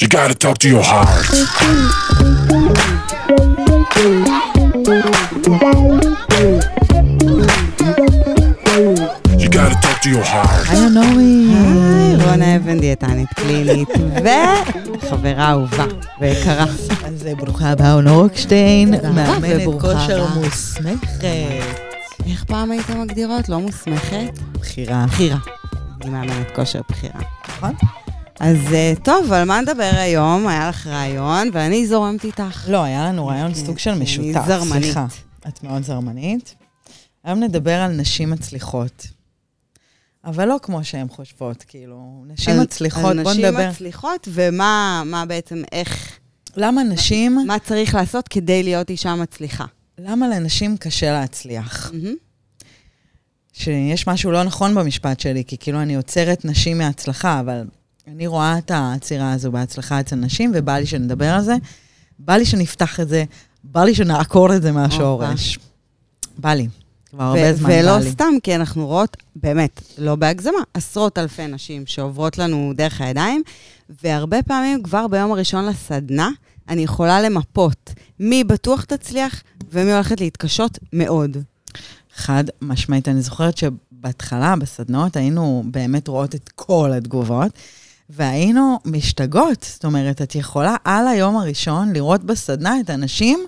You gotta talk to your heart. You gotta talk to your heart. היי נעמי. היי, רונה אבן דיאטנית קלינית, וחברה אהובה ויקרה. אז ברוכה הבאה, תודה רבה, מאמנת וברוכה כושר. מוסמכת. איך פעם הייתם מגדירות? לא מוסמכת? בחירה. בחירה. אני מאמנת כושר בחירה. נכון? אז אה, טוב, על מה נדבר היום? היה לך רעיון, ואני זורמת איתך. לא, היה לנו רעיון כן, סוג של אני משותף. זרמנית. סליחה. את מאוד זרמנית. היום נדבר על נשים מצליחות. אבל לא כמו שהן חושבות, כאילו, נשים על- מצליחות, על בוא נשים נדבר. מצליחות, ומה מה בעצם, איך, למה נשים, מה צריך לעשות כדי להיות אישה מצליחה. למה לנשים קשה להצליח? מהמם. שיש משהו לא נכון במשפט שלי, כי כאילו אני עוצרת נשים מהצלחה, אבל אני רואה את העצירה הזו בהצלחה אצל נשים, ובא לי שנדבר על זה. בא לי שנפתח את זה, בא לי שנעקור את זה מהשורש. בא לי. כבר הרבה זמן בא ולא לי. סתם, כי אנחנו רואות, באמת, לא בהגזמה, עשרות אלפי נשים שעוברות לנו דרך הידיים, והרבה פעמים כבר ביום הראשון לסדנה, אני יכולה למפות מי בטוח תצליח ומי הולכת להתקשות מאוד. חד משמעית. אני זוכרת שבהתחלה, בסדנאות, היינו באמת רואות את כל התגובות, והיינו משתגעות. זאת אומרת, את יכולה על היום הראשון לראות בסדנה את הנשים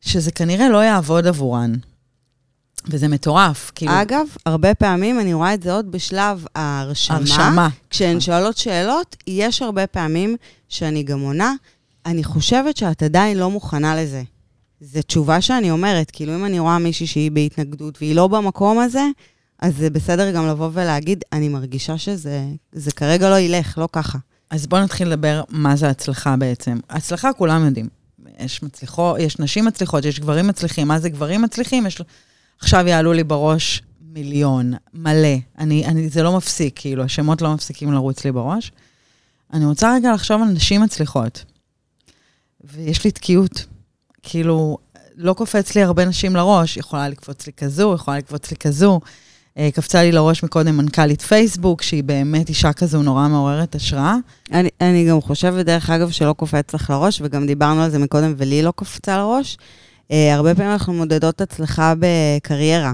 שזה כנראה לא יעבוד עבורן. וזה מטורף. כאילו, אגב, הרבה פעמים אני רואה את זה עוד בשלב ההרשמה. הרשמה. כשהן שואלות שאלות, יש הרבה פעמים שאני גם עונה, אני חושבת שאת עדיין לא מוכנה לזה. זו תשובה שאני אומרת, כאילו אם אני רואה מישהי שהיא בהתנגדות והיא לא במקום הזה, אז זה בסדר גם לבוא ולהגיד, אני מרגישה שזה זה כרגע לא ילך, לא ככה. אז בואו נתחיל לדבר מה זה הצלחה בעצם. הצלחה כולם יודעים. יש מצליחות, יש נשים מצליחות, יש גברים מצליחים. מה זה גברים מצליחים? יש... עכשיו יעלו לי בראש מיליון, מלא. אני, אני, זה לא מפסיק, כאילו, השמות לא מפסיקים לרוץ לי בראש. אני רוצה רגע לחשוב על נשים מצליחות. ויש לי תקיעות. כאילו, לא קופץ לי הרבה נשים לראש, יכולה לקפוץ לי כזו, יכולה לקפוץ לי כזו. אה, קפצה לי לראש מקודם מנכ"לית פייסבוק, שהיא באמת אישה כזו נורא מעוררת השראה. אני, אני גם חושבת, דרך אגב, שלא קופץ לך לראש, וגם דיברנו על זה מקודם, ולי לא קפצה לראש. אה, הרבה פעמים אנחנו מודדות הצלחה בקריירה.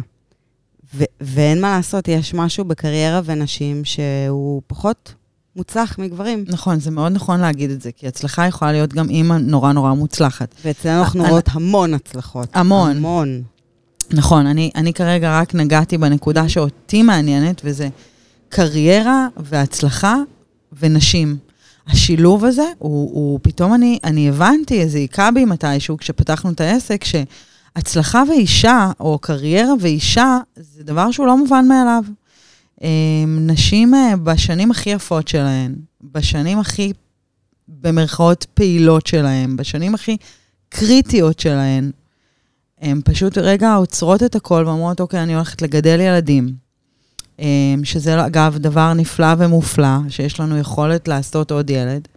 ו- ואין מה לעשות, יש משהו בקריירה ונשים שהוא פחות מוצלח מגברים. נכון, זה מאוד נכון להגיד את זה, כי הצלחה יכולה להיות גם אימא נורא נורא מוצלחת. ואצלנו אנחנו אני- רואות המון הצלחות. המון. המון. נכון, אני, אני כרגע רק נגעתי בנקודה שאותי מעניינת, וזה קריירה והצלחה ונשים. השילוב הזה, הוא, הוא פתאום אני, אני הבנתי, איזה היכה בי מתישהו, כשפתחנו את העסק, שהצלחה ואישה, או קריירה ואישה, זה דבר שהוא לא מובן מאליו. אה, נשים אה, בשנים הכי יפות שלהן, בשנים הכי, במרכאות, פעילות שלהן, בשנים הכי קריטיות שלהן, הן פשוט רגע עוצרות את הכל ואומרות, אוקיי, אני הולכת לגדל ילדים. אמ, שזה, אגב, דבר נפלא ומופלא, שיש לנו יכולת לעשות עוד ילד,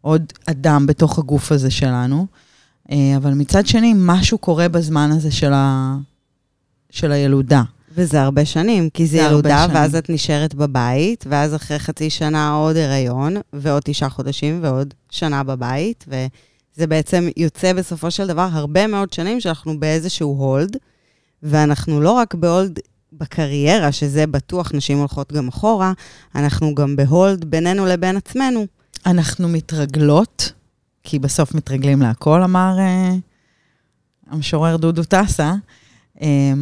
עוד אדם בתוך הגוף הזה שלנו. אה, אבל מצד שני, משהו קורה בזמן הזה של, ה... של הילודה. וזה הרבה שנים, כי זה זה ילודה. ואז את נשארת בבית, ואז אחרי חצי שנה עוד הריון, ועוד תשעה חודשים, ועוד שנה בבית, וזה בעצם יוצא בסופו של דבר הרבה מאוד שנים שאנחנו באיזשהו hold, ואנחנו לא רק ב hold בקריירה, שזה בטוח, נשים הולכות גם אחורה, אנחנו גם ב hold בינינו לבין עצמנו. אנחנו מתרגלות, כי בסוף מתרגלים להכל, אמר אה, המשורר דודו טסה. אה,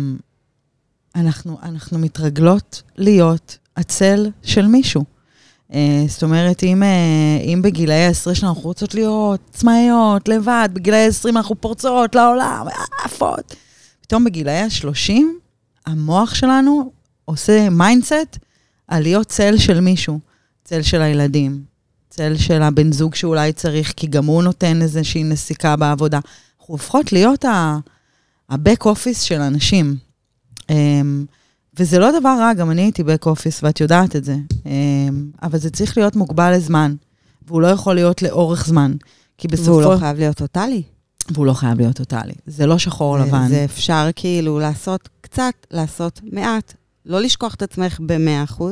אנחנו, אנחנו מתרגלות להיות הצל של מישהו. אה, זאת אומרת, אם, אה, אם בגילאי ה-10 שלנו רוצות להיות עצמאיות, לבד, בגילאי ה-20 אנחנו פורצות לעולם, עפות. פתאום בגילאי ה-30, המוח שלנו עושה mindset על להיות צל של מישהו, צל של הילדים, צל של הבן זוג שאולי צריך, כי גם הוא נותן איזושהי נסיקה בעבודה. אנחנו הופכות להיות ה-back office של אנשים. אמ, וזה לא דבר רע, גם אני הייתי back office ואת יודעת את זה. אמ, אבל זה צריך להיות מוגבל לזמן, והוא לא יכול להיות לאורך זמן. כי בסופו... והוא לא חייב להיות טוטאלי. והוא לא חייב להיות טוטאלי. זה לא שחור זה- לבן. זה אפשר כאילו לעשות קצת, לעשות מעט, לא לשכוח את עצמך ב-100%,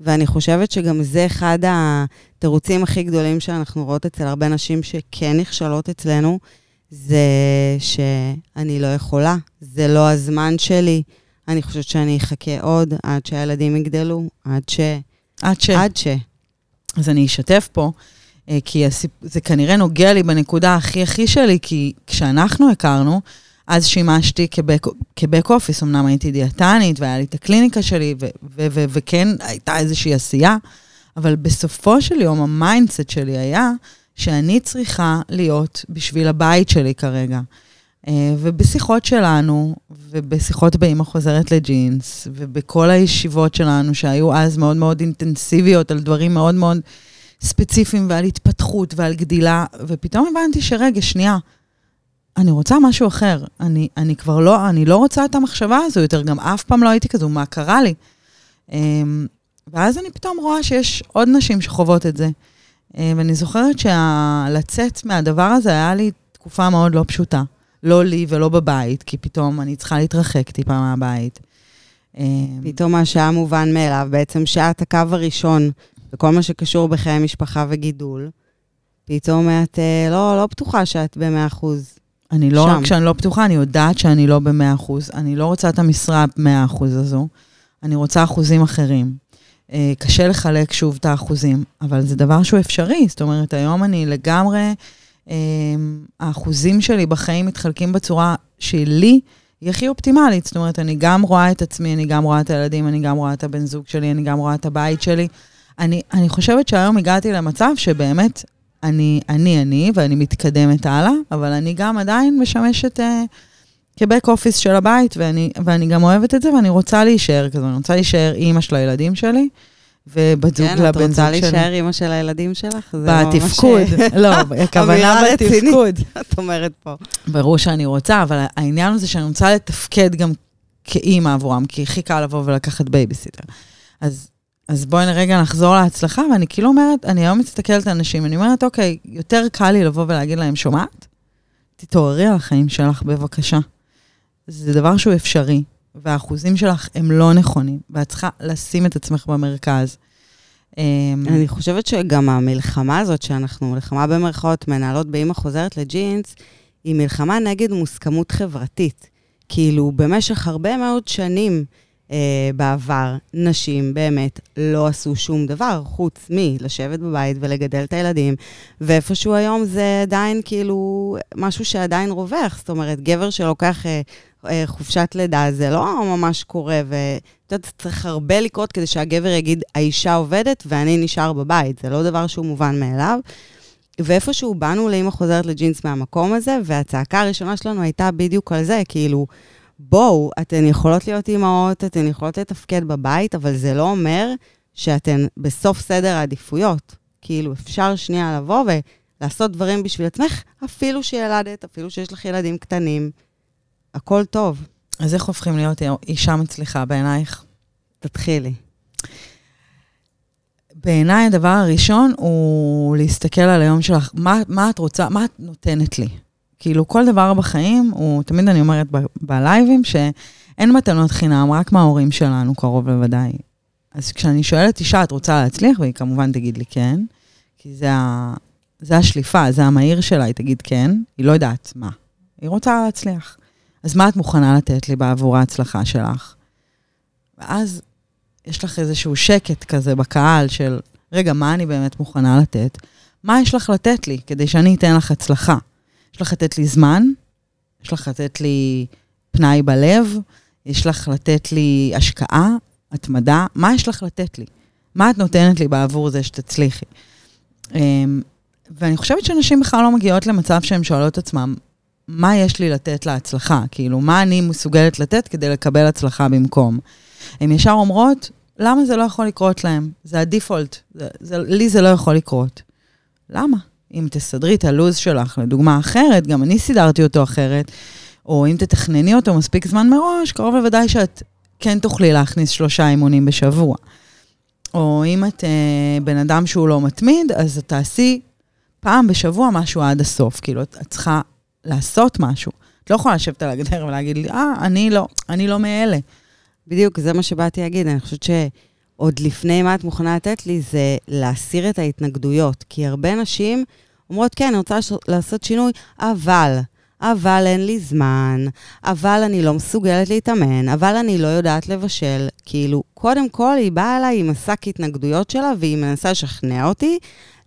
ואני חושבת שגם זה אחד התירוצים הכי גדולים שאנחנו רואות אצל הרבה נשים שכן נכשלות אצלנו, זה שאני לא יכולה, זה לא הזמן שלי. אני חושבת שאני אחכה עוד עד שהילדים יגדלו, עד ש... עד ש... עד ש... אז אני אשתף פה, אה, כי הסיפ... זה כנראה נוגע לי בנקודה הכי הכי שלי, כי כשאנחנו הכרנו, אז שימשתי כ back, כ back office, אמנם הייתי דיאטנית והיה לי את הקליניקה שלי, ו- ו- ו- וכן הייתה איזושהי עשייה, אבל בסופו של יום ה mindset שלי היה שאני צריכה להיות בשביל הבית שלי כרגע. אה, ובשיחות שלנו, ובשיחות באמא חוזרת לג'ינס, ובכל הישיבות שלנו, שהיו אז מאוד מאוד אינטנסיביות על דברים מאוד מאוד ספציפיים ועל התפתחות ועל גדילה, ופתאום הבנתי שרגע, שנייה, אני רוצה משהו אחר. אני, אני כבר לא, אני לא רוצה את המחשבה הזו יותר, גם אף פעם לא הייתי כזו, מה קרה לי? אמ, ואז אני פתאום רואה שיש עוד נשים שחוות את זה. אה, ואני זוכרת שלצאת מהדבר הזה היה לי תקופה מאוד לא פשוטה. לא לי ולא בבית, כי פתאום אני צריכה להתרחק טיפה מהבית. אמ, פתאום מה שהיה מובן מאליו, בעצם שאת הקו הראשון בכל מה שקשור בחיי משפחה וגידול, פתאום את אה, לא, לא בטוחה שאת במאה אחוז. אני לא, שם. רק כשאני לא פתוחה, אני יודעת שאני לא במאה אחוז. אני לא רוצה את המשרה במאה אחוז הזו, אני רוצה אחוזים אחרים. אה, קשה לחלק שוב את האחוזים, אבל זה דבר שהוא אפשרי. זאת אומרת, היום אני לגמרי, האחוזים שלי בחיים מתחלקים בצורה שלי היא הכי אופטימלית. זאת אומרת, אני גם רואה את עצמי, אני גם רואה את הילדים, אני גם רואה את הבן זוג שלי, אני גם רואה את הבית שלי. אני, אני חושבת שהיום הגעתי למצב שבאמת אני, אני, אני, ואני מתקדמת הלאה, אבל אני גם עדיין משמשת אה, כ back office של הבית, ואני, ואני גם אוהבת את זה, ואני רוצה להישאר כזו, אני רוצה להישאר אימא של הילדים שלי, ובת זוג כן, את לבן זוג רוצה שלי. להישאר אימא של הילדים שלך? בתפקוד, לא, הכוונה. בתפקוד. את אומרת פה. ברור שאני רוצה, אבל העניין הוא זה שאני רוצה לתפקד גם כאימא עבורם, כי הכי קל לבוא ולקחת בייביסיטר. אז, אז בואי רגע נחזור להצלחה, ואני כאילו אומרת, אני היום מסתכלת על אנשים, אני אומרת, אוקיי, יותר קל לי לבוא ולהגיד להם, שומעת? תתעוררי על החיים שלך, בבקשה. זה דבר שהוא אפשרי, והאחוזים שלך הם לא נכונים, ואת צריכה לשים את עצמך במרכז. אמ, אני חושבת שגם המלחמה הזאת, שאנחנו, מלחמה במרכאות, מנהלות באמא חוזרת לג'ינס, היא מלחמה נגד מוסכמות חברתית. כאילו, במשך הרבה מאוד שנים בעבר, נשים באמת לא עשו שום דבר חוץ מלשבת בבית ולגדל את הילדים, ואיפשהו היום זה עדיין כאילו משהו שעדיין רווח. זאת אומרת, גבר שלוקח אה, אה, חופשת לידה, זה לא ממש קורה, ואת יודעת, צריך הרבה לקרות כדי שהגבר יגיד, האישה עובדת ואני נשאר בבית. זה לא דבר שהוא מובן מאליו. ואיפשהו באנו לאמא חוזרת לג'ינס מהמקום הזה, והצעקה הראשונה שלנו הייתה בדיוק על זה, כאילו, בואו, אתן יכולות להיות אימהות, אתן יכולות לתפקד בבית, אבל זה לא אומר שאתן בסוף סדר העדיפויות. כאילו, אפשר שנייה לבוא ולעשות דברים בשביל עצמך, אפילו שילדת, אפילו שיש לך ילדים קטנים. הכל טוב. אז איך הופכים להיות אישה מצליחה בעינייך? תתחילי. בעיניי הדבר הראשון הוא להסתכל על היום שלך, מה, מה את רוצה, מה את נותנת לי? כאילו, כל דבר בחיים הוא, תמיד אני אומרת בלייבים, שאין מתנות חינם, רק מההורים שלנו, קרוב לוודאי. אז כשאני שואלת אישה, את רוצה להצליח? והיא כמובן תגיד לי כן, כי זה, ה, זה השליפה, זה המהיר שלה, היא תגיד כן, היא לא יודעת מה. היא רוצה להצליח. אז מה את מוכנה לתת לי בעבור ההצלחה שלך? ואז יש לך איזשהו שקט כזה בקהל של, רגע, מה אני באמת מוכנה לתת? מה יש לך לתת לי כדי שאני אתן לך הצלחה? יש לך לתת לי זמן? יש לך לתת לי פנאי בלב? יש לך לתת לי השקעה? התמדה? מה יש לך לתת לי? מה את נותנת לי בעבור זה שתצליחי? אמ, ואני חושבת שנשים בכלל לא מגיעות למצב שהן שואלות את עצמן, מה יש לי לתת להצלחה? כאילו, מה אני מסוגלת לתת כדי לקבל הצלחה במקום? הן ישר אומרות, למה זה לא יכול לקרות להם? זה הדיפולט, זה, זה, לי זה לא יכול לקרות. למה? אם תסדרי את הלו"ז שלך לדוגמה אחרת, גם אני סידרתי אותו אחרת, או אם תתכנני אותו מספיק זמן מראש, קרוב לוודאי שאת כן תוכלי להכניס שלושה אימונים בשבוע. או אם את אה, בן אדם שהוא לא מתמיד, אז תעשי פעם בשבוע משהו עד הסוף. כאילו, את צריכה לעשות משהו. את לא יכולה לשבת על הגדר ולהגיד לי, אה, אני לא, אני לא מאלה. בדיוק, זה מה שבאתי להגיד. אני חושבת עוד לפני מה את מוכנה לתת לי, זה להסיר את ההתנגדויות. כי הרבה נשים אומרות, כן, אני רוצה לעשות שינוי, אבל, אבל אין לי זמן, אבל אני לא מסוגלת להתאמן, אבל אני לא יודעת לבשל. כאילו, קודם כל, היא באה אליי עם השק התנגדויות שלה, והיא מנסה לשכנע אותי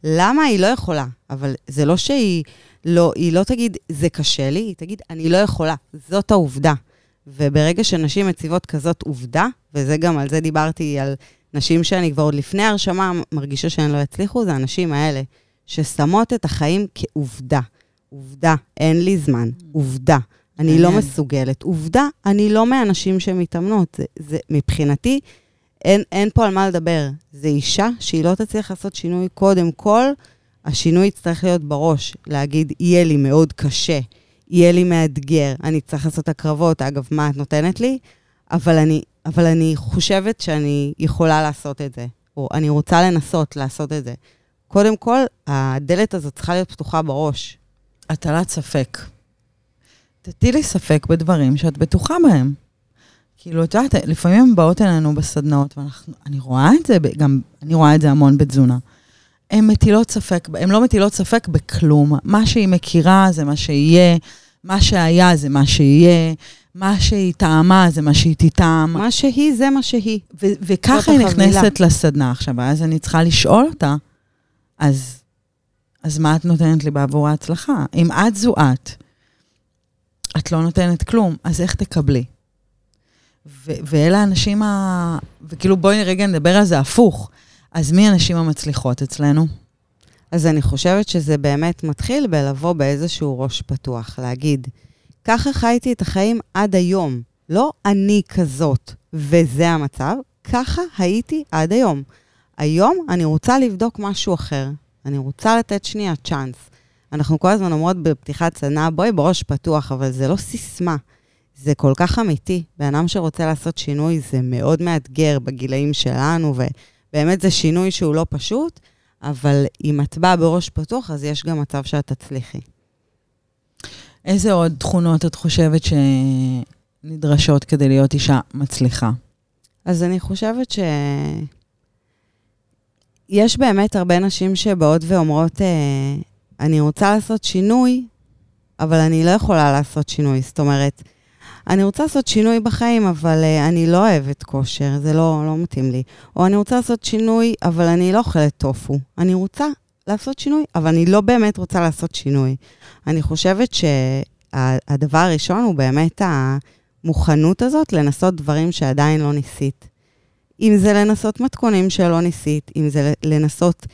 למה היא לא יכולה. אבל זה לא שהיא לא, היא לא תגיד, זה קשה לי, היא תגיד, אני לא יכולה. זאת העובדה. וברגע שנשים מציבות כזאת עובדה, וזה גם, על זה דיברתי, על נשים שאני כבר עוד לפני הרשמה מרגישה שהן לא יצליחו, זה הנשים האלה, ששמות את החיים כעובדה. עובדה, אין לי זמן. עובדה, אני לא מסוגלת. עובדה, אני לא מהנשים שמתאמנות. זה, זה, מבחינתי, אין, אין פה על מה לדבר. זו אישה שהיא לא תצליח לעשות שינוי קודם כל, השינוי יצטרך להיות בראש, להגיד, יהיה לי מאוד קשה, יהיה לי מאתגר, אני צריך לעשות הקרבות, אגב, מה את נותנת לי? אבל אני, אבל אני חושבת שאני יכולה לעשות את זה, או אני רוצה לנסות לעשות את זה. קודם כל, הדלת הזאת צריכה להיות פתוחה בראש. הטלת ספק. תטילי ספק בדברים שאת בטוחה בהם. כאילו, את יודעת, לפעמים הן באות אלינו בסדנאות, ואני רואה את זה, גם אני רואה את זה המון בתזונה. הן מטילות ספק, הן לא מטילות ספק בכלום. מה שהיא מכירה זה מה שיהיה, מה שהיה זה מה שיהיה, מה שהיא טעמה זה מה שהיא תטעם. מה שהיא זה מה שהיא. ו- וככה היא נכנסת לסדנה עכשיו, ואז אני צריכה לשאול אותה, אז, אז מה את נותנת לי בעבור ההצלחה? אם את זו את, את לא נותנת כלום, אז איך תקבלי? ו- ואלה האנשים ה... וכאילו בואי רגע נדבר על זה הפוך. אז מי הנשים המצליחות אצלנו? אז אני חושבת שזה באמת מתחיל בלבוא באיזשהו ראש פתוח, להגיד, ככה חייתי את החיים עד היום. לא אני כזאת, וזה המצב, ככה הייתי עד היום. היום אני רוצה לבדוק משהו אחר. אני רוצה לתת שנייה צ'אנס. אנחנו כל הזמן אומרות בפתיחת סדנה, בואי בראש פתוח, אבל זה לא סיסמה. זה כל כך אמיתי. בן אדם שרוצה לעשות שינוי זה מאוד מאתגר בגילאים שלנו, ובאמת זה שינוי שהוא לא פשוט, אבל אם את באה בראש פתוח, אז יש גם מצב שאת תצליחי. איזה עוד תכונות את חושבת שנדרשות כדי להיות אישה מצליחה? אז אני חושבת ש... יש באמת הרבה נשים שבאות ואומרות, אה, אני רוצה לעשות שינוי, אבל אני לא יכולה לעשות שינוי. זאת אומרת, אני רוצה לעשות שינוי בחיים, אבל uh, אני לא אוהבת כושר, זה לא, לא מתאים לי. או אני רוצה לעשות שינוי, אבל אני לא אוכלת טופו. אני רוצה לעשות שינוי, אבל אני לא באמת רוצה לעשות שינוי. אני חושבת שהדבר שה, הראשון הוא באמת המוכנות הזאת לנסות דברים שעדיין לא ניסית. אם זה לנסות מתכונים שלא ניסית, אם זה לנסות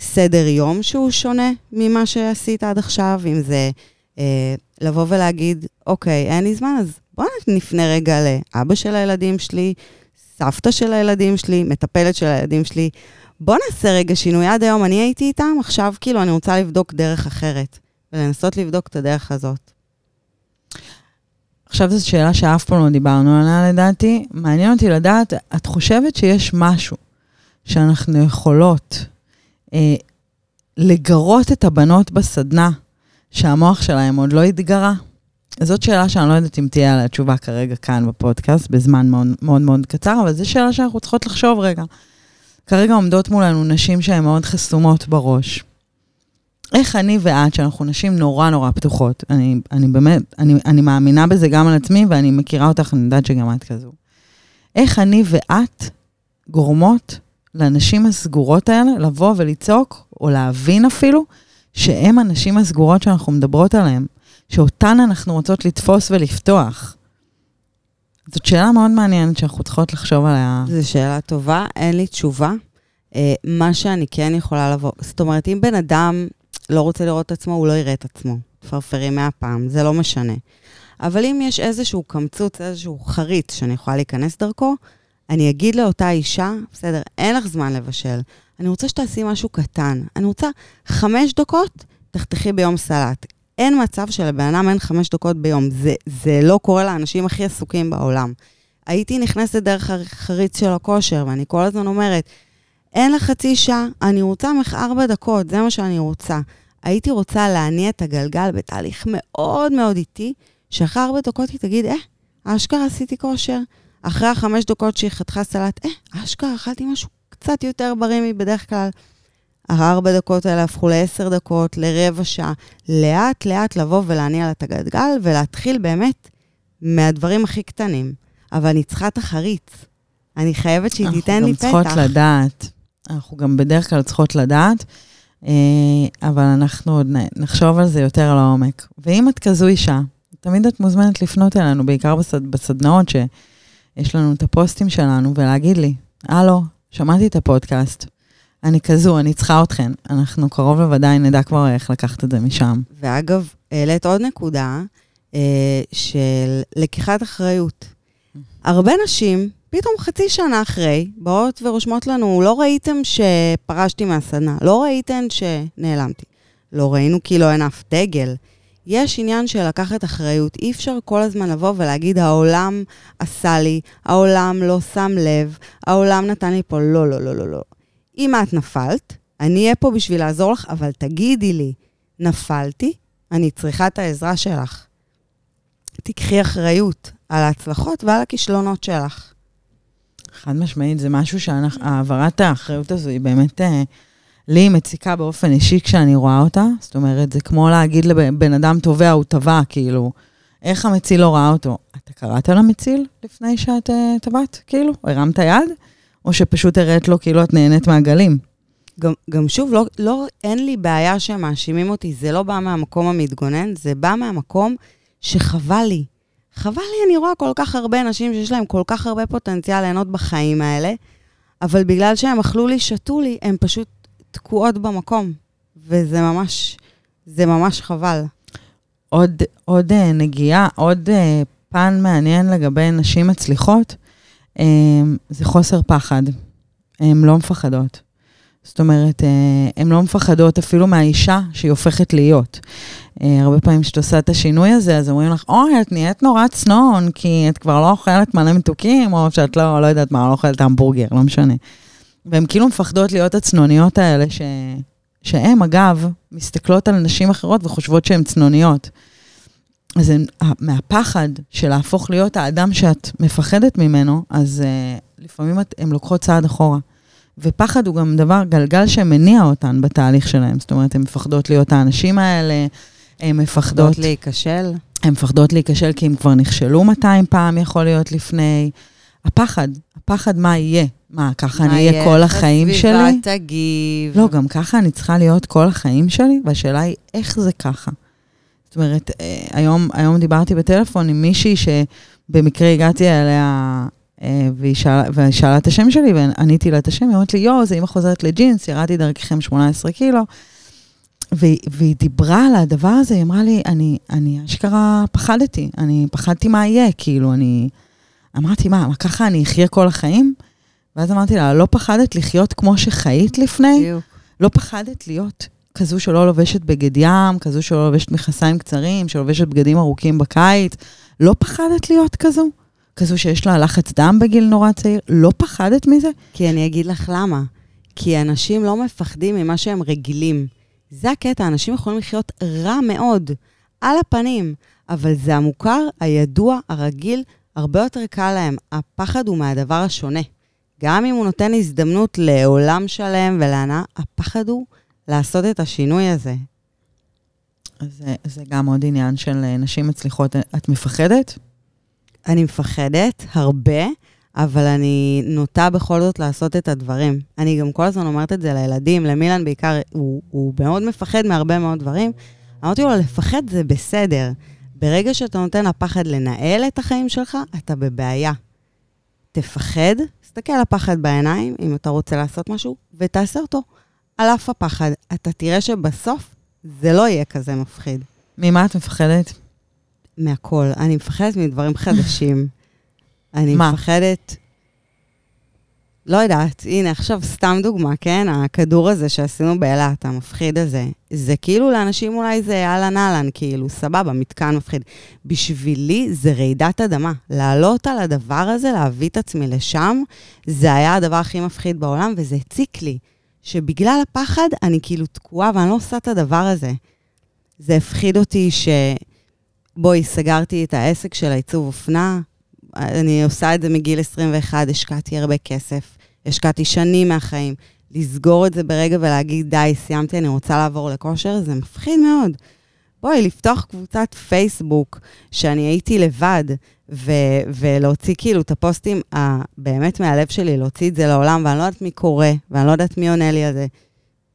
סדר יום שהוא שונה ממה שעשית עד עכשיו, אם זה אה, לבוא ולהגיד, אוקיי, אין לי זמן, אז בואו נפנה רגע לאבא של הילדים שלי, סבתא של הילדים שלי, מטפלת של הילדים שלי. בואו נעשה רגע שינוי. עד היום אני הייתי איתם, עכשיו כאילו אני רוצה לבדוק דרך אחרת, ולנסות לבדוק את הדרך הזאת. עכשיו זו שאלה שאף פעם לא דיברנו עליה לדעתי. מעניין אותי לדעת, את חושבת שיש משהו שאנחנו יכולות אה, לגרות את הבנות בסדנה שהמוח שלהם עוד לא התגרה? זאת שאלה שאני לא יודעת אם תהיה עליה תשובה כרגע כאן בפודקאסט, בזמן מאוד מאוד, מאוד קצר, אבל זו שאלה שאנחנו צריכות לחשוב רגע. כרגע עומדות מולנו נשים שהן מאוד חסומות בראש. איך אני ואת, שאנחנו נשים נורא נורא פתוחות, אני, אני באמת, אני, אני מאמינה בזה גם על עצמי, ואני מכירה אותך, אני יודעת שגם את כזו. איך אני ואת גורמות לנשים הסגורות האלה לבוא ולצעוק, או להבין אפילו, שהן הנשים הסגורות שאנחנו מדברות עליהן, שאותן אנחנו רוצות לתפוס ולפתוח. זאת שאלה מאוד מעניינת שאנחנו צריכות לחשוב עליה. זו שאלה טובה, אין לי תשובה. אה, מה שאני כן יכולה לבוא, זאת אומרת, אם בן אדם לא רוצה לראות את עצמו, הוא לא יראה את עצמו. פרפרים מהפעם, זה לא משנה. אבל אם יש איזשהו קמצוץ, איזשהו חריץ שאני יכולה להיכנס דרכו, אני אגיד לאותה אישה, בסדר, אין לך זמן לבשל, אני רוצה שתעשי משהו קטן. אני רוצה חמש דקות, תחתכי ביום סלט. אין מצב שלבן אדם אין חמש דקות ביום. זה, זה לא קורה לאנשים הכי עסוקים בעולם. הייתי נכנסת דרך החריץ של הכושר, ואני כל הזמן אומרת, אין לך חצי שעה, אני רוצה ממך ארבע דקות, זה מה שאני רוצה. הייתי רוצה להניע את הגלגל בתהליך מאוד מאוד איטי, שאחרי ארבע דקות היא תגיד, אה, אשכרה עשיתי כושר, אחרי החמש דקות שהיא חתכה סלט, אה, אשכרה, אכלתי משהו קצת יותר בריא מבדרך כלל. הארבע דקות האלה הפכו לעשר דקות, לרבע שעה. לאט לאט לבוא ולהניע לה את הגלגל ולהתחיל באמת מהדברים הכי קטנים. אבל אני צריכה תחריץ. אני חייבת שהיא תיתן לי פתח. אנחנו גם צריכות לדעת. אנחנו גם בדרך כלל צריכות לדעת, אה, אבל אנחנו עוד נחשוב על זה יותר לעומק. ואם את כזו אישה, תמיד את מוזמנת לפנות אלינו, בעיקר בסד, בסדנאות שיש לנו את הפוסטים שלנו, ולהגיד לי, הלו, שמעתי את הפודקאסט, אני כזו, אני צריכה אתכן. אנחנו קרוב לוודאי נדע כבר איך לקחת את זה משם. ואגב, העלית עוד נקודה אה, של לקיחת אחריות. הרבה נשים, פתאום חצי שנה אחרי, באות ורושמות לנו, לא ראיתם שפרשתי מהסדנה, לא ראיתם שנעלמתי, לא ראינו כאילו אין אף דגל. יש עניין של לקחת אחריות. אי אפשר כל הזמן לבוא ולהגיד, העולם עשה לי, העולם לא שם לב, העולם נתן לי פה, לא, לא, לא, לא, לא. אם את נפלת, אני אהיה פה בשביל לעזור לך, אבל תגידי לי, נפלתי, אני צריכה את העזרה שלך. תיקחי אחריות על ההצלחות ועל הכישלונות שלך. חד משמעית, זה משהו שהעברת האחריות הזו היא באמת, אה, לי היא מציקה באופן אישי כשאני רואה אותה. זאת אומרת, זה כמו להגיד לבן אדם תובע, הוא טבע, כאילו, איך המציל לא ראה אותו? אתה קראת למציל לפני שאת אה, טבעת, כאילו? הרמת יד? או שפשוט הראת לו כאילו את נהנית מהגלים? גם, גם שוב, לא, לא, אין לי בעיה שמאשימים אותי, זה לא בא מהמקום המתגונן, זה בא מהמקום שחבל לי. חבל לי, אני רואה כל כך הרבה אנשים שיש להם כל כך הרבה פוטנציאל ליהנות בחיים האלה, אבל בגלל שהם אכלו לי, שתו לי, הם פשוט תקועות במקום. וזה ממש, זה ממש חבל. עוד, עוד אה, נגיעה, עוד אה, פן מעניין לגבי נשים מצליחות, זה חוסר פחד. הן לא מפחדות. זאת אומרת, אה, הן לא מפחדות אפילו מהאישה שהיא הופכת להיות. אה, הרבה פעמים כשאת עושה את השינוי הזה, אז אומרים לך, אוי, את נהיית נורא צנון, כי את כבר לא אוכלת מלא מתוקים, או שאת לא, לא יודעת מה, לא אוכלת המבורגר, לא משנה. והן כאילו מפחדות להיות הצנוניות האלה, ש... שהן, אגב, מסתכלות על נשים אחרות וחושבות שהן צנוניות. אז מהפחד של להפוך להיות האדם שאת מפחדת ממנו, אז uh, לפעמים הן לוקחות צעד אחורה. ופחד הוא גם דבר, גלגל שמניע אותן בתהליך שלהן. זאת אומרת, הן מפחדות להיות האנשים האלה, הן מפחדות... להיכשל. הן מפחדות להיכשל כי הן כבר נכשלו 200 פעם, יכול להיות לפני. הפחד, הפחד מה יהיה. מה, ככה אני אהיה כל החיים שלי? מה יהיה, הסביבה תגיב. לא, גם ככה אני צריכה להיות כל החיים שלי, והשאלה היא, איך זה ככה? זאת אומרת, אה, היום, היום דיברתי בטלפון עם מישהי שבמקרה הגעתי אליה, אה, והיא שאלה, שאלה את השם שלי, ועניתי לה את השם, היא אומרת לי, יואו, זה אמא חוזרת לג'ינס, ירדתי דרככם 18 קילו. והיא, והיא דיברה על הדבר הזה, היא אמרה לי, אני, אני אשכרה פחדתי, אני פחדתי מה יהיה, כאילו, אני... אמרתי, מה, מה, ככה אני אחיה כל החיים? ואז אמרתי לה, לא פחדת לחיות כמו שחיית לפני? בדיוק. לא פחדת להיות כזו שלא לובשת בגד ים, כזו שלא לובשת מכנסיים קצרים, שלובשת בגדים ארוכים בקיץ? לא פחדת להיות כזו? כזו שיש לה לחץ דם בגיל נורא צעיר? לא פחדת מזה? כי אני אגיד לך למה. כי אנשים לא מפחדים ממה שהם רגילים. זה הקטע, אנשים יכולים לחיות רע מאוד, על הפנים, אבל זה המוכר, הידוע, הרגיל, הרבה יותר קל להם. הפחד הוא מהדבר השונה. גם אם הוא נותן הזדמנות לעולם שלם ולהנאה, הפחד הוא לעשות את השינוי הזה. זה, זה גם עוד עניין של אה, נשים מצליחות. את מפחדת? אני מפחדת הרבה, אבל אני נוטה בכל זאת לעשות את הדברים. אני גם כל הזמן אומרת את זה לילדים, למילן בעיקר, הוא, הוא מאוד מפחד מהרבה מאוד דברים. אמרתי לו, לפחד זה בסדר. ברגע שאתה נותן לפחד לנהל את החיים שלך, אתה בבעיה. תפחד, תסתכל על הפחד בעיניים, אם אתה רוצה לעשות משהו, ותעשה אותו. על אף הפחד. אתה תראה שבסוף זה לא יהיה כזה מפחיד. ממה את מפחדת? מהכל. אני מפחדת מדברים חדשים. אני מה? מפחדת... לא יודעת, הנה עכשיו סתם דוגמה, כן? הכדור הזה שעשינו באילת, המפחיד הזה, זה כאילו לאנשים אולי זה אהלן אהלן, כאילו, סבבה, מתקן מפחיד. בשבילי זה רעידת אדמה. לעלות על הדבר הזה, להביא את עצמי לשם, זה היה הדבר הכי מפחיד בעולם, וזה הציק לי. שבגלל הפחד אני כאילו תקועה ואני לא עושה את הדבר הזה. זה הפחיד אותי ש... בואי, סגרתי את העסק של העיצוב אופנה, אני עושה את זה מגיל 21, השקעתי הרבה כסף, השקעתי שנים מהחיים. לסגור את זה ברגע ולהגיד, די, סיימתי, אני רוצה לעבור לכושר, זה מפחיד מאוד. בואי, לפתוח קבוצת פייסבוק, שאני הייתי לבד, ו- ולהוציא כאילו את הפוסטים הבאמת מהלב שלי, להוציא את זה לעולם, ואני לא יודעת מי קורא, ואני לא יודעת מי עונה לי על זה.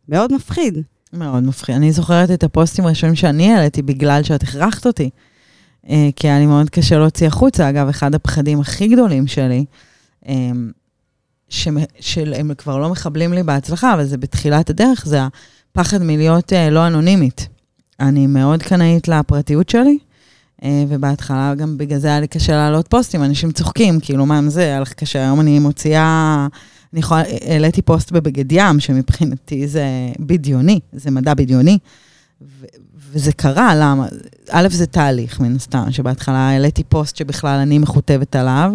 מאוד מפחיד. מאוד מפחיד. אני זוכרת את הפוסטים הראשונים שאני העליתי בגלל שאת הכרחת אותי. אה, כי היה לי מאוד קשה להוציא החוצה. אגב, אחד הפחדים הכי גדולים שלי, אה, שהם כבר לא מחבלים לי בהצלחה, אבל זה בתחילת הדרך, זה הפחד מלהיות אה, לא אנונימית. אני מאוד קנאית לפרטיות שלי, ובהתחלה גם בגלל זה היה לי קשה להעלות פוסטים, אנשים צוחקים, כאילו, מה עם זה, היה לך קשה, היום אני מוציאה... אני יכולה, העליתי פוסט בבגד ים, שמבחינתי זה בדיוני, זה מדע בדיוני, ו- וזה קרה, למה? א', זה תהליך, מן הסתם, שבהתחלה העליתי פוסט שבכלל אני מכותבת עליו,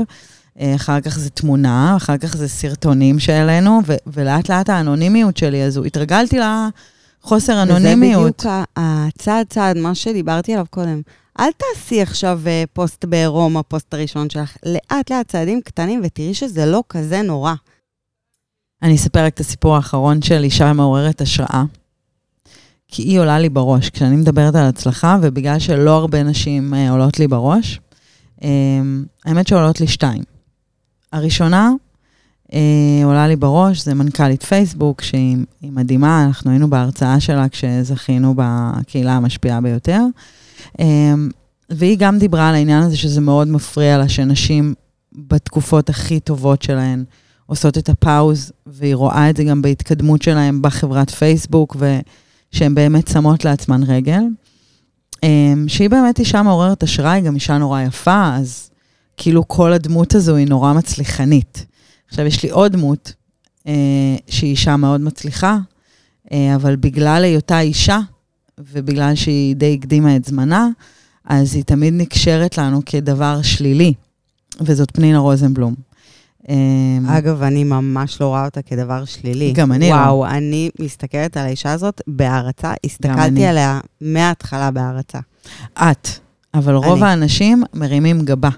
אה, אחר כך זה תמונה, אחר כך זה סרטונים שהעלינו, ו- ולאט לאט האנונימיות שלי, אז התרגלתי לחוסר אנונימיות. וזה בדיוק הצעד צעד, מה שדיברתי עליו קודם. אל תעשי עכשיו אה, פוסט בעירום, הפוסט הראשון שלך. לאט לאט צעדים קטנים, ותראי שזה לא כזה נורא. אני אספר רק את הסיפור האחרון של אישה מעוררת השראה. כי היא עולה לי בראש. כשאני מדברת על הצלחה, ובגלל שלא הרבה נשים אה, עולות לי בראש, אה, האמת שעולות לי שתיים. הראשונה אה, עולה לי בראש, זה מנכ"לית פייסבוק, שהיא מדהימה, אנחנו היינו בהרצאה שלה כשזכינו בקהילה המשפיעה ביותר. אה, והיא גם דיברה על העניין הזה שזה מאוד מפריע לה שנשים בתקופות הכי טובות שלהן, עושות את הפאוז, והיא רואה את זה גם בהתקדמות שלהם בחברת פייסבוק, ושהן באמת שמות לעצמן רגל. אמ, שהיא באמת אישה מעוררת השראה, היא גם אישה נורא יפה, אז כאילו כל הדמות הזו היא נורא מצליחנית. עכשיו, יש לי עוד דמות, אה, שהיא אישה מאוד מצליחה, אה, אבל בגלל היותה אישה, ובגלל שהיא די הקדימה את זמנה, אז היא תמיד נקשרת לנו כדבר שלילי, וזאת פנינה רוזנבלום. אמ, אגב, אני ממש לא רואה אותה כדבר שלילי. גם אני לא. וואו, אני מסתכלת על האישה הזאת בהערצה. הסתכלתי עליה מההתחלה בהערצה. את, אבל רוב האנשים מרימים גבה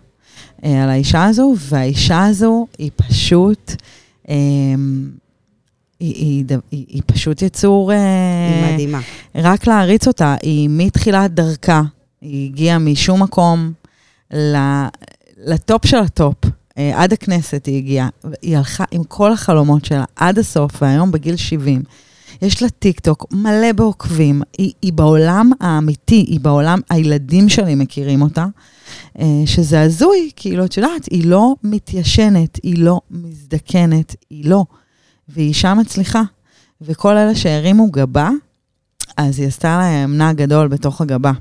אה, על האישה הזו, והאישה הזו היא פשוט... היא, היא, היא, היא פשוט יצור... היא אה, מדהימה. רק להריץ אותה, היא מתחילת דרכה, היא הגיעה משום מקום ל top של ה top. אה, עד הכנסת היא הגיעה, היא הלכה עם כל החלומות שלה עד הסוף, והיום בגיל 70. יש לה טיק טוק מלא בעוקבים, היא, היא בעולם האמיתי, היא בעולם, הילדים שלי מכירים אותה, אה, שזה הזוי, כאילו, את יודעת, היא לא מתיישנת, היא לא מזדקנת, היא לא. והיא אישה מצליחה. וכל אלה שהרימו גבה, אז היא עשתה להם נע גדול בתוך הגבה.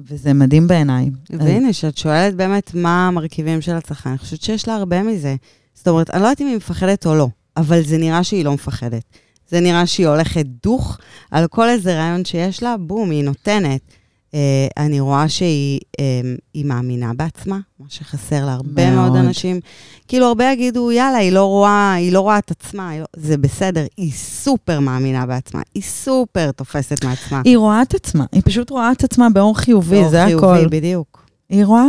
וזה מדהים בעיניי. והנה, כשאת שואלת באמת מה המרכיבים של הצלחה, אני חושבת שיש לה הרבה מזה. זאת אומרת, אני לא יודעת אם היא מפחדת או לא, אבל זה נראה שהיא לא מפחדת. זה נראה שהיא הולכת דוך על כל איזה רעיון שיש לה, בום, היא נותנת. אה, אני רואה שהיא אה, מאמינה בעצמה, מה שחסר להרבה מאוד. מאוד אנשים. כאילו, הרבה יגידו, יאללה, היא לא רואה, היא לא רואה את עצמה, לא... זה בסדר, היא סופר מאמינה בעצמה, היא סופר תופסת מעצמה. היא רואה את עצמה, היא פשוט רואה את עצמה באור חיובי, באור זה חיובי, הכל. באור חיובי, בדיוק. היא רואה.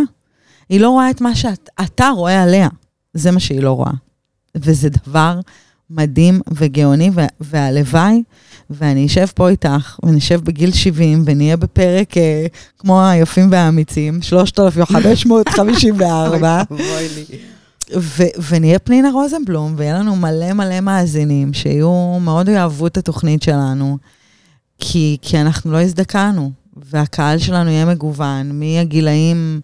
היא לא רואה את מה שאתה רואה עליה, זה מה שהיא לא רואה. וזה דבר מדהים וגאוני, והלוואי ואני אשב פה איתך, ונשב בגיל 70, ונהיה בפרק אה, כמו היפים והאמיצים, 3554. ונהיה פנינה רוזנבלום, ויהיה לנו מלא מלא מאזינים שיהיו, מאוד יאהבו את התוכנית שלנו, כי, כי אנחנו לא הזדקנו, והקהל שלנו יהיה מגוון, מהגילאים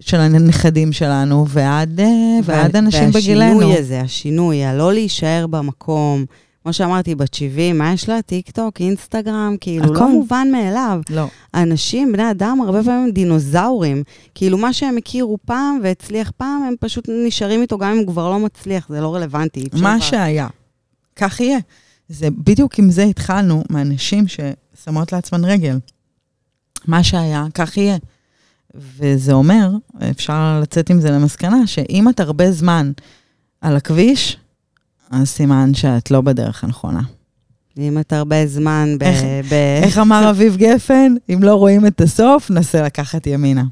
של הנכדים שלנו ועד, אה, ועד אנשים בגילנו. והשינוי הזה, השינוי, הלא להישאר במקום, כמו שאמרתי, בת 70, מה יש לה? טיק טוק, אינסטגרם, כאילו, הכל. לא מובן מאליו. לא. אנשים, בני אדם, הרבה פעמים דינוזאורים. כאילו, מה שהם הכירו פעם והצליח פעם, הם פשוט נשארים איתו גם אם הוא כבר לא מצליח, זה לא רלוונטי. מה שהיה, כך יהיה. זה בדיוק עם זה התחלנו, מאנשים ששמות לעצמן רגל. מה שהיה, כך יהיה. וזה אומר, אפשר לצאת עם זה למסקנה, שאם את הרבה זמן על הכביש, אז סימן שאת לא בדרך הנכונה. אם את הרבה זמן ב... איך, ב... איך אמר אביב גפן? אם לא רואים את הסוף, נסה לקחת ימינה.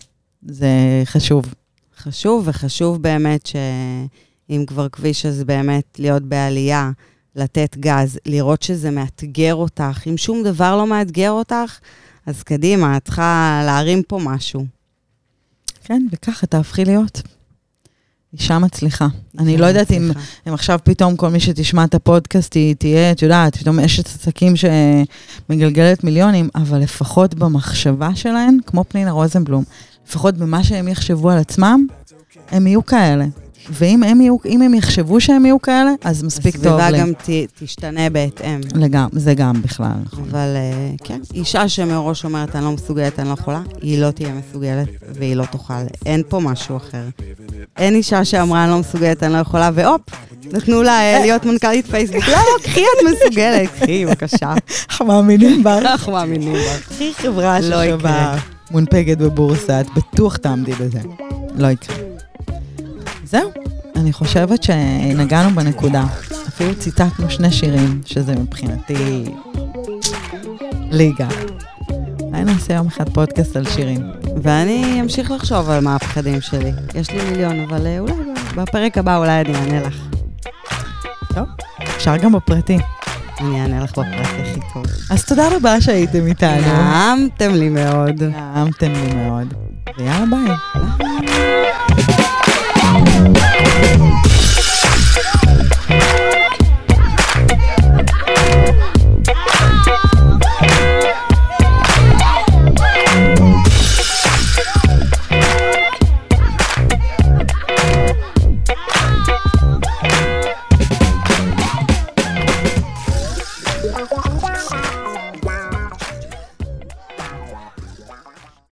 זה חשוב. חשוב, וחשוב באמת שאם כבר כביש, אז באמת להיות בעלייה, לתת גז, לראות שזה מאתגר אותך. אם שום דבר לא מאתגר אותך, אז קדימה, את צריכה להרים פה משהו. כן, וככה תהפכי להיות. אישה מצליחה. אני לא יודעת אם, אם עכשיו פתאום כל מי שתשמע את הפודקאסט היא תהיה, את יודעת, פתאום אשת עסקים שמגלגלת מיליונים, אבל לפחות במחשבה שלהן, כמו פנינה רוזנבלום, לפחות במה שהם יחשבו על עצמם, הם יהיו כאלה. ואם הם, יהיו, הם יחשבו שהם יהיו כאלה, אז מספיק טוב. הסביבה גם ת, תשתנה בהתאם. לגמרי, זה גם בכלל, נכון. אבל uh, כן, אישה שמראש אומרת, אני לא מסוגלת, אני לא יכולה, היא לא תהיה מסוגלת והיא לא תוכל. אין פה משהו אחר. אין אישה שאמרה, אני לא מסוגלת, אני לא יכולה, והופ, נתנו לה uh, להיות מנכ"לית פייסבוק. לא, לא, קחי, את מסוגלת. קחי, בבקשה. אנחנו מאמינים בה. אנחנו מאמינים בה. קחי חברה ששווה מונפקת בבורסה, את בטוח תעמדי בזה. לא יקרה. זהו, אני חושבת שנגענו בנקודה. אפילו ציטטנו שני שירים, שזה מבחינתי ליגה. אולי נעשה יום אחד פודקאסט על שירים. ואני אמשיך לחשוב על מה הפחדים שלי. יש לי מיליון, אבל אה, אולי בפרק הבא אולי אני אענה לך. טוב, אפשר גם בפרטי. אני אענה לך בפרטי הכי טוב. אז תודה רבה שהייתם איתנו. נעמתם לי מאוד. נעמתם לי מאוד. ויאללה ביי.